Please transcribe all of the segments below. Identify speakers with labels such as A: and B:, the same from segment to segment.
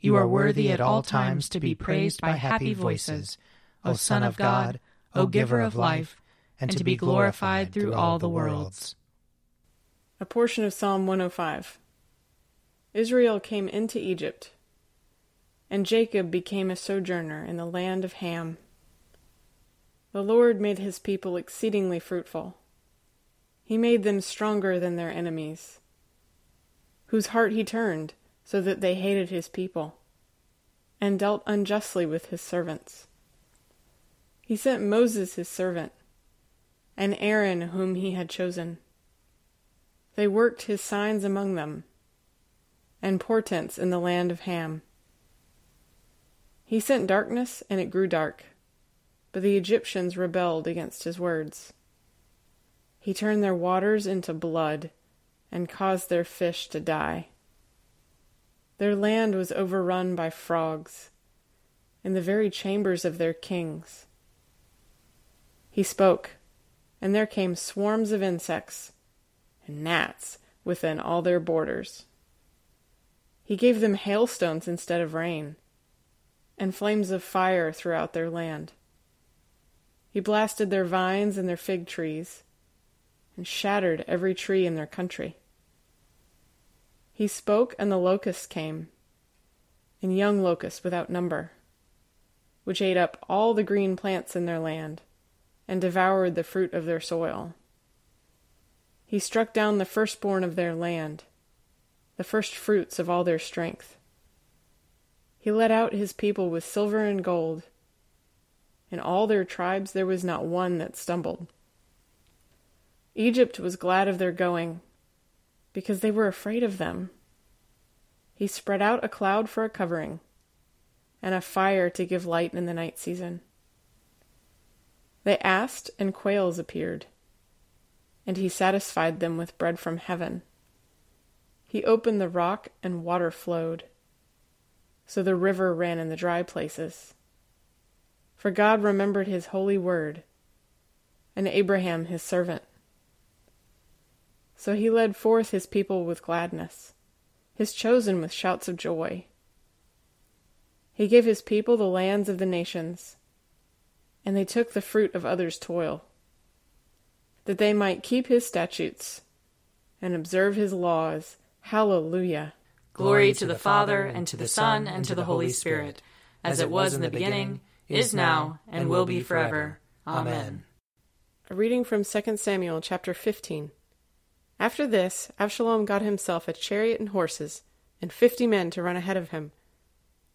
A: You are worthy at all times to be praised by happy voices, O Son of God, O Giver of life, and to be glorified through all the worlds.
B: A portion of Psalm 105 Israel came into Egypt, and Jacob became a sojourner in the land of Ham. The Lord made his people exceedingly fruitful. He made them stronger than their enemies, whose heart he turned so that they hated his people, and dealt unjustly with his servants. He sent Moses his servant, and Aaron whom he had chosen. They worked his signs among them, and portents in the land of Ham. He sent darkness, and it grew dark, but the Egyptians rebelled against his words. He turned their waters into blood, and caused their fish to die. Their land was overrun by frogs, in the very chambers of their kings. He spoke, and there came swarms of insects and gnats within all their borders. He gave them hailstones instead of rain, and flames of fire throughout their land. He blasted their vines and their fig trees, and shattered every tree in their country. He spoke, and the locusts came, and young locusts without number, which ate up all the green plants in their land, and devoured the fruit of their soil. He struck down the firstborn of their land, the first fruits of all their strength. He led out his people with silver and gold. In all their tribes there was not one that stumbled. Egypt was glad of their going, because they were afraid of them. He spread out a cloud for a covering, and a fire to give light in the night season. They asked, and quails appeared, and he satisfied them with bread from heaven. He opened the rock, and water flowed, so the river ran in the dry places. For God remembered his holy word, and Abraham his servant. So he led forth his people with gladness, his chosen with shouts of joy. He gave his people the lands of the nations, and they took the fruit of others' toil, that they might keep his statutes and observe his laws. Hallelujah.
C: Glory to the Father, and to the Son, and to the Holy Spirit, as it was in the beginning, is now, and will be forever. Amen.
B: A reading from 2 Samuel chapter 15. After this, Absalom got himself a chariot and horses, and fifty men to run ahead of him.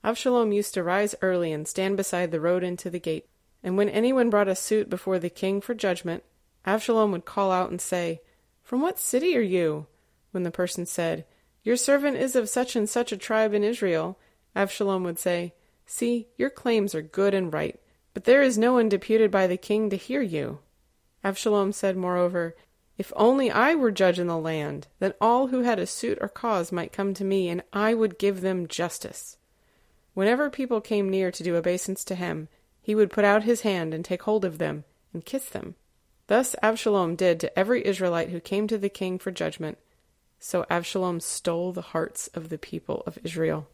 B: Absalom used to rise early and stand beside the road into the gate. And when anyone brought a suit before the king for judgment, Absalom would call out and say, From what city are you? When the person said, Your servant is of such and such a tribe in Israel, Absalom would say, See, your claims are good and right, but there is no one deputed by the king to hear you. Absalom said, moreover, if only I were judge in the land, then all who had a suit or cause might come to me, and I would give them justice. Whenever people came near to do obeisance to him, he would put out his hand and take hold of them and kiss them. Thus Absalom did to every Israelite who came to the king for judgment. So Absalom stole the hearts of the people of Israel.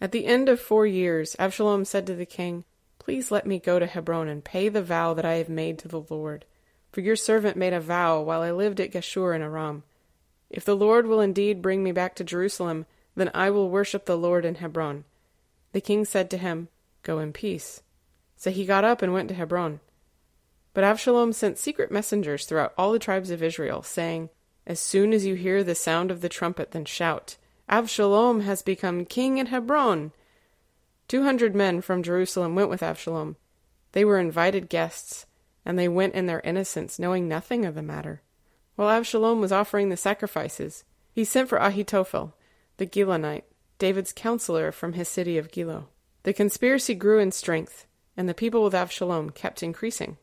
B: At the end of four years, Absalom said to the king, Please let me go to Hebron and pay the vow that I have made to the Lord. For your servant made a vow while I lived at Geshur in Aram. If the Lord will indeed bring me back to Jerusalem, then I will worship the Lord in Hebron. The king said to him, Go in peace. So he got up and went to Hebron. But Absalom sent secret messengers throughout all the tribes of Israel, saying, As soon as you hear the sound of the trumpet, then shout, Absalom has become king in Hebron. Two hundred men from Jerusalem went with Absalom. They were invited guests, and they went in their innocence, knowing nothing of the matter. While Absalom was offering the sacrifices, he sent for Ahitophel, the Gilonite, David's counselor from his city of Gilo. The conspiracy grew in strength, and the people with Absalom kept increasing.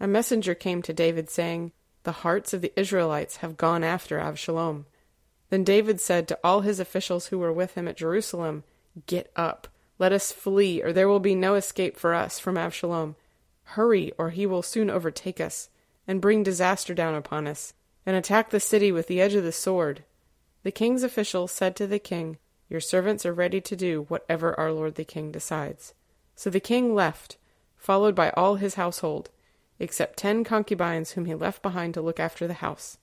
B: A messenger came to David, saying, The hearts of the Israelites have gone after Absalom. Then David said to all his officials who were with him at Jerusalem, Get up, let us flee, or there will be no escape for us from Absalom. Hurry, or he will soon overtake us, and bring disaster down upon us, and attack the city with the edge of the sword. The king's officials said to the king, Your servants are ready to do whatever our lord the king decides. So the king left, followed by all his household, except ten concubines whom he left behind to look after the house.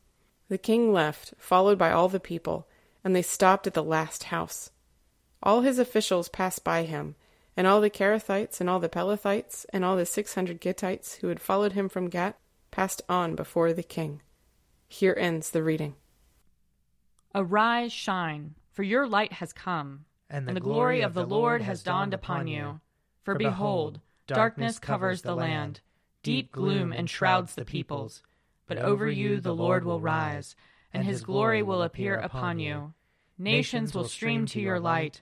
B: The king left, followed by all the people, and they stopped at the last house. All his officials passed by him, and all the Cherethites and all the Pelethites and all the six hundred Gittites who had followed him from Gath passed on before the king. Here ends the reading.
D: Arise, shine, for your light has come, and the, and the glory, glory of the Lord has dawned upon you. For behold, darkness covers the land, deep gloom enshrouds the peoples. But over you the Lord will rise, and his glory will appear upon you. Nations will stream to your light,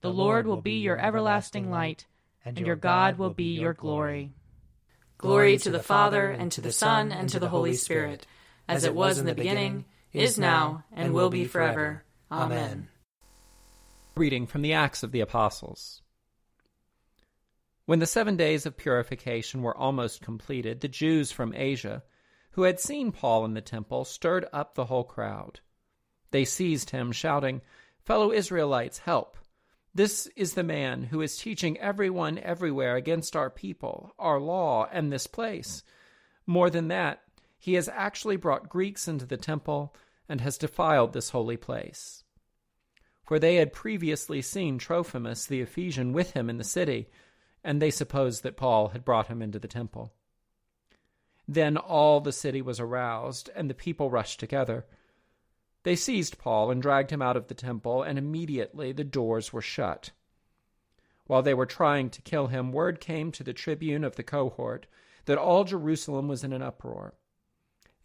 D: The Lord will be your everlasting light, and your God will be your glory.
C: Glory to the Father, and to the Son, and to the Holy Spirit, as it was in the beginning, is now, and will be forever. Amen.
E: Reading from the Acts of the Apostles. When the seven days of purification were almost completed, the Jews from Asia, who had seen Paul in the temple, stirred up the whole crowd. They seized him, shouting, Fellow Israelites, help! This is the man who is teaching everyone everywhere against our people, our law, and this place. More than that, he has actually brought Greeks into the temple and has defiled this holy place. For they had previously seen Trophimus the Ephesian with him in the city and they supposed that Paul had brought him into the temple. Then all the city was aroused, and the people rushed together. They seized Paul and dragged him out of the temple, and immediately the doors were shut. While they were trying to kill him, word came to the tribune of the cohort that all Jerusalem was in an uproar.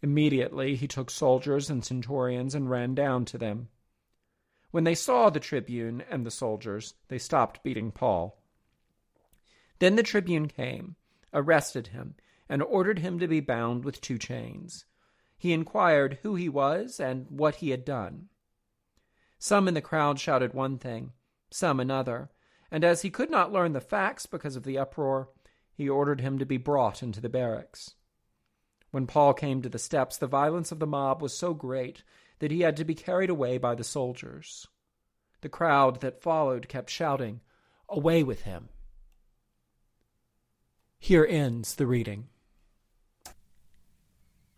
E: Immediately he took soldiers and centurions and ran down to them. When they saw the tribune and the soldiers, they stopped beating Paul. Then the tribune came, arrested him, and ordered him to be bound with two chains. He inquired who he was and what he had done. Some in the crowd shouted one thing, some another, and as he could not learn the facts because of the uproar, he ordered him to be brought into the barracks. When Paul came to the steps, the violence of the mob was so great that he had to be carried away by the soldiers. The crowd that followed kept shouting, Away with him! Here ends the reading.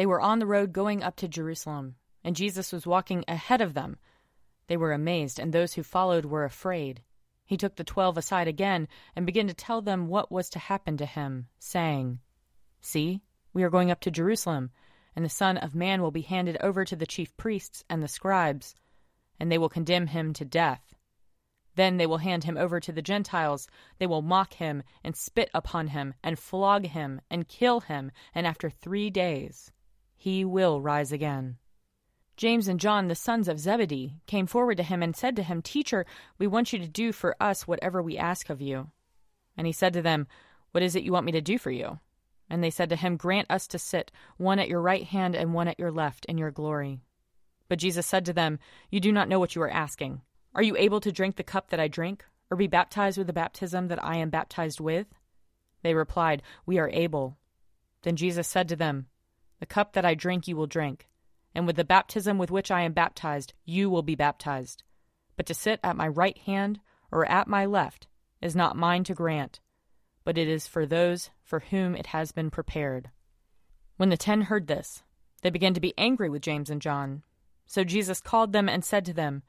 D: They were on the road going up to Jerusalem, and Jesus was walking ahead of them. They were amazed, and those who followed were afraid. He took the twelve aside again and began to tell them what was to happen to him, saying, See, we are going up to Jerusalem, and the Son of Man will be handed over to the chief priests and the scribes, and they will condemn him to death then they will hand him over to the Gentiles. They will mock him, and spit upon him, and flog him, and kill him, and after three days he will rise again. James and John, the sons of Zebedee, came forward to him and said to him, Teacher, we want you to do for us whatever we ask of you. And he said to them, What is it you want me to do for you? And they said to him, Grant us to sit, one at your right hand and one at your left, in your glory. But Jesus said to them, You do not know what you are asking. Are you able to drink the cup that I drink, or be baptized with the baptism that I am baptized with? They replied, We are able. Then Jesus said to them, The cup that I drink you will drink, and with the baptism with which I am baptized you will be baptized. But to sit at my right hand or at my left is not mine to grant, but it is for those for whom it has been prepared. When the ten heard this, they began to be angry with James and John. So Jesus called them and said to them,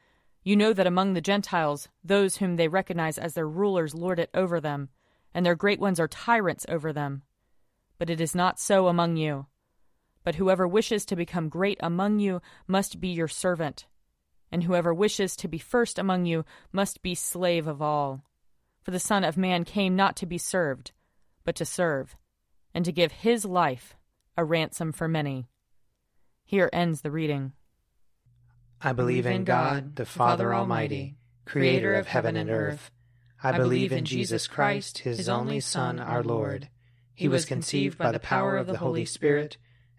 D: you know that among the Gentiles, those whom they recognize as their rulers lord it over them, and their great ones are tyrants over them. But it is not so among you. But whoever wishes to become great among you must be your servant, and whoever wishes to be first among you must be slave of all. For the Son of Man came not to be served, but to serve, and to give his life a ransom for many. Here ends the reading.
A: I believe in God, the Father Almighty, creator of heaven and earth. I believe in Jesus Christ, his only Son, our Lord. He was conceived by the power of the Holy Spirit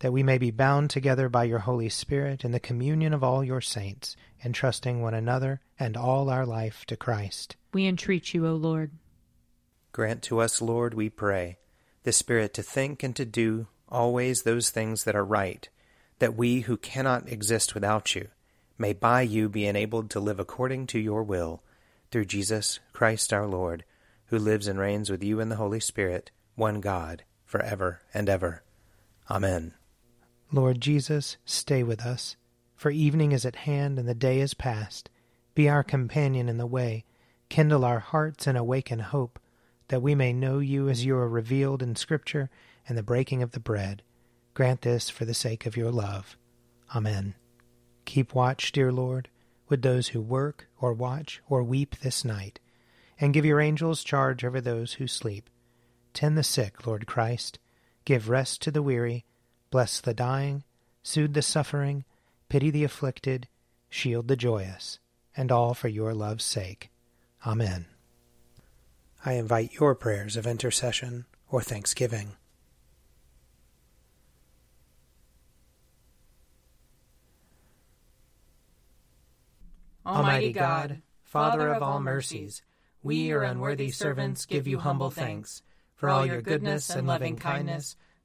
A: That we may be bound together by your Holy Spirit in the communion of all your saints, entrusting one another and all our life to Christ.
D: We entreat you, O Lord.
A: Grant to us, Lord, we pray, the Spirit to think and to do always those things that are right that we who cannot exist without you may by you be enabled to live according to your will, through Jesus Christ our Lord, who lives and reigns with you in the Holy Spirit, one God, for ever and ever. Amen. Lord Jesus, stay with us, for evening is at hand and the day is past. Be our companion in the way, kindle our hearts and awaken hope, that we may know you as you are revealed in Scripture and the breaking of the bread Grant this for the sake of your love. Amen. Keep watch, dear Lord, with those who work or watch or weep this night, and give your angels charge over those who sleep. Tend the sick, Lord Christ. give rest to the weary, bless the dying, soothe the suffering, pity the afflicted, shield the joyous, and all for your love's sake. Amen. I invite your prayers of intercession or thanksgiving.
D: Almighty God, Father of all mercies, we, your unworthy servants, give you humble thanks for all your goodness and loving kindness